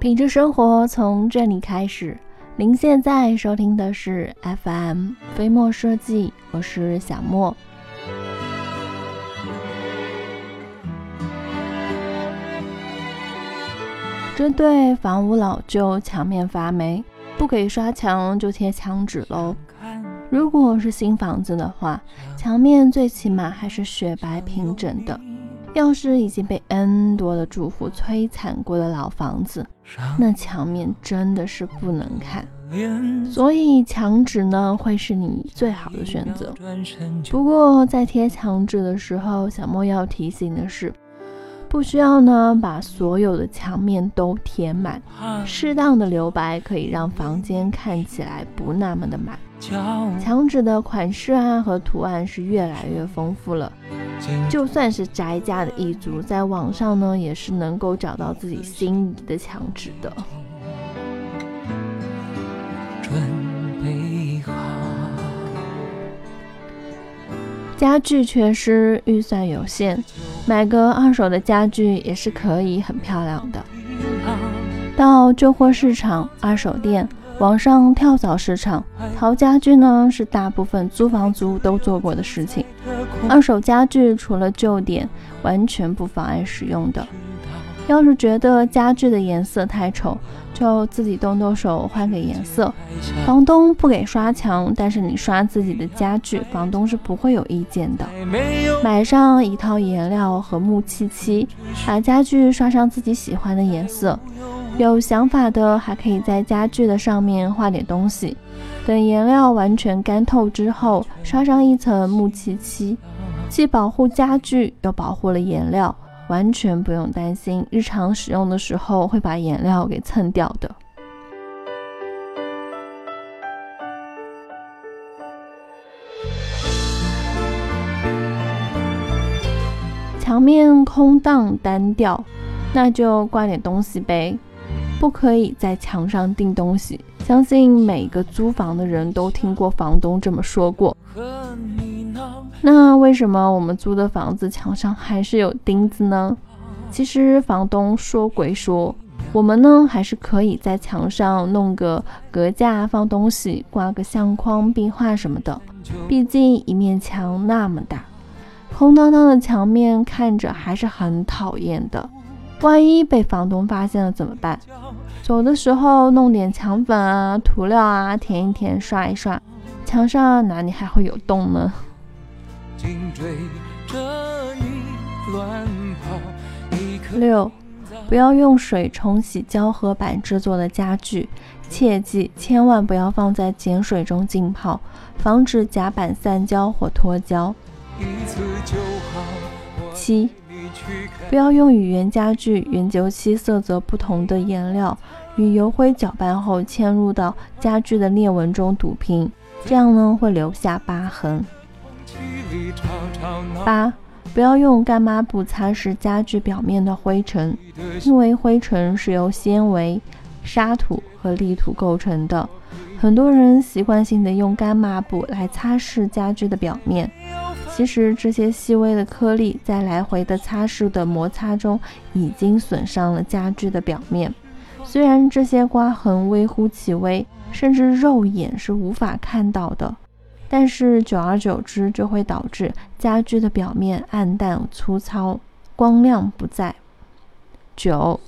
品质生活从这里开始。您现在收听的是 FM 飞墨设计，我是小莫。针对房屋老旧、墙面发霉，不给刷墙就贴墙纸喽。如果是新房子的话，墙面最起码还是雪白平整的。要是已经被 N 多的住户摧残过的老房子，那墙面真的是不能看。所以墙纸呢，会是你最好的选择。不过在贴墙纸的时候，小莫要提醒的是，不需要呢把所有的墙面都填满，适当的留白可以让房间看起来不那么的满。墙纸的款式啊和图案是越来越丰富了。就算是宅家的一族，在网上呢也是能够找到自己心仪的墙纸的。准家具缺失，预算有限，买个二手的家具也是可以很漂亮的。到旧货市场、二手店、网上跳蚤市场淘家具呢，是大部分租房族都做过的事情。二手家具除了旧点，完全不妨碍使用的。要是觉得家具的颜色太丑，就自己动动手换个颜色。房东不给刷墙，但是你刷自己的家具，房东是不会有意见的。买上一套颜料和木漆漆，把家具刷上自己喜欢的颜色。有想法的还可以在家具的上面画点东西。等颜料完全干透之后，刷上一层木漆漆，既保护家具又保护了颜料，完全不用担心日常使用的时候会把颜料给蹭掉的。墙面空荡单调，那就挂点东西呗。不可以在墙上钉东西，相信每个租房的人都听过房东这么说过。那为什么我们租的房子墙上还是有钉子呢？其实房东说归说，我们呢还是可以在墙上弄个隔架放东西，挂个相框、壁画什么的。毕竟一面墙那么大，空荡荡的墙面看着还是很讨厌的。万一被房东发现了怎么办？走的时候弄点墙粉啊、涂料啊，填一填、刷一刷，墙上哪里还会有洞呢？紧追着你乱跑六，不要用水冲洗胶合板制作的家具，切记千万不要放在碱水中浸泡，防止甲板散胶或脱胶。七。不要用与原家具原油漆色泽不同的颜料，与油灰搅拌后嵌入到家具的裂纹中堵平，这样呢会留下疤痕。八，不要用干抹布擦拭家具表面的灰尘，因为灰尘是由纤维、沙土和砾土构成的，很多人习惯性的用干抹布来擦拭家具的表面。其实这些细微的颗粒在来回的擦拭的摩擦中，已经损伤了家具的表面。虽然这些刮痕微乎其微，甚至肉眼是无法看到的，但是久而久之就会导致家具的表面暗淡粗糙，光亮不在。九，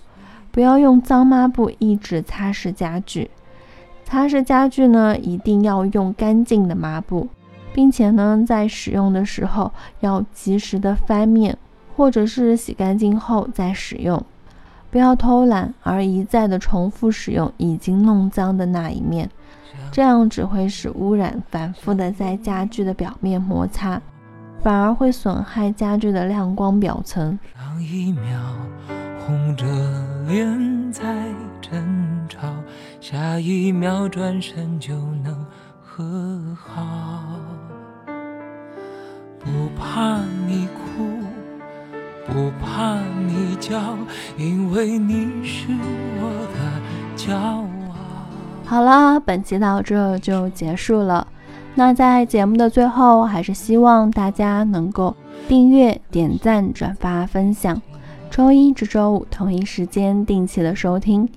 不要用脏抹布一直擦拭家具。擦拭家具呢，一定要用干净的抹布。并且呢，在使用的时候要及时的翻面，或者是洗干净后再使用，不要偷懒而一再的重复使用已经弄脏的那一面，这样只会使污染反复的在家具的表面摩擦，反而会损害家具的亮光表层。上一秒红着脸在争吵，下一秒转身就能和好。不怕你哭，不怕你叫，因为你是我的骄傲。好了，本期到这就结束了。那在节目的最后，还是希望大家能够订阅、点赞、转发、分享。周一至周五同一时间定期的收听。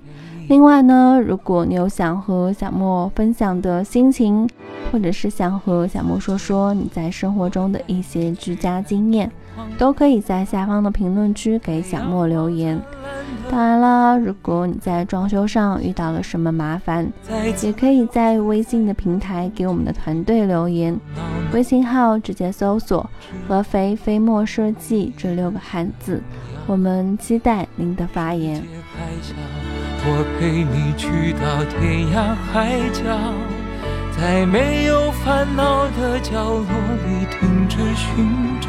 另外呢，如果你有想和小莫分享的心情，或者是想和小莫说说你在生活中的一些居家经验，都可以在下方的评论区给小莫留言。当然了，如果你在装修上遇到了什么麻烦，也可以在微信的平台给我们的团队留言，微信号直接搜索“合肥飞墨设计”这六个汉字，我们期待您的发言。我陪你去到天涯海角，在没有烦恼的角落里停止寻找，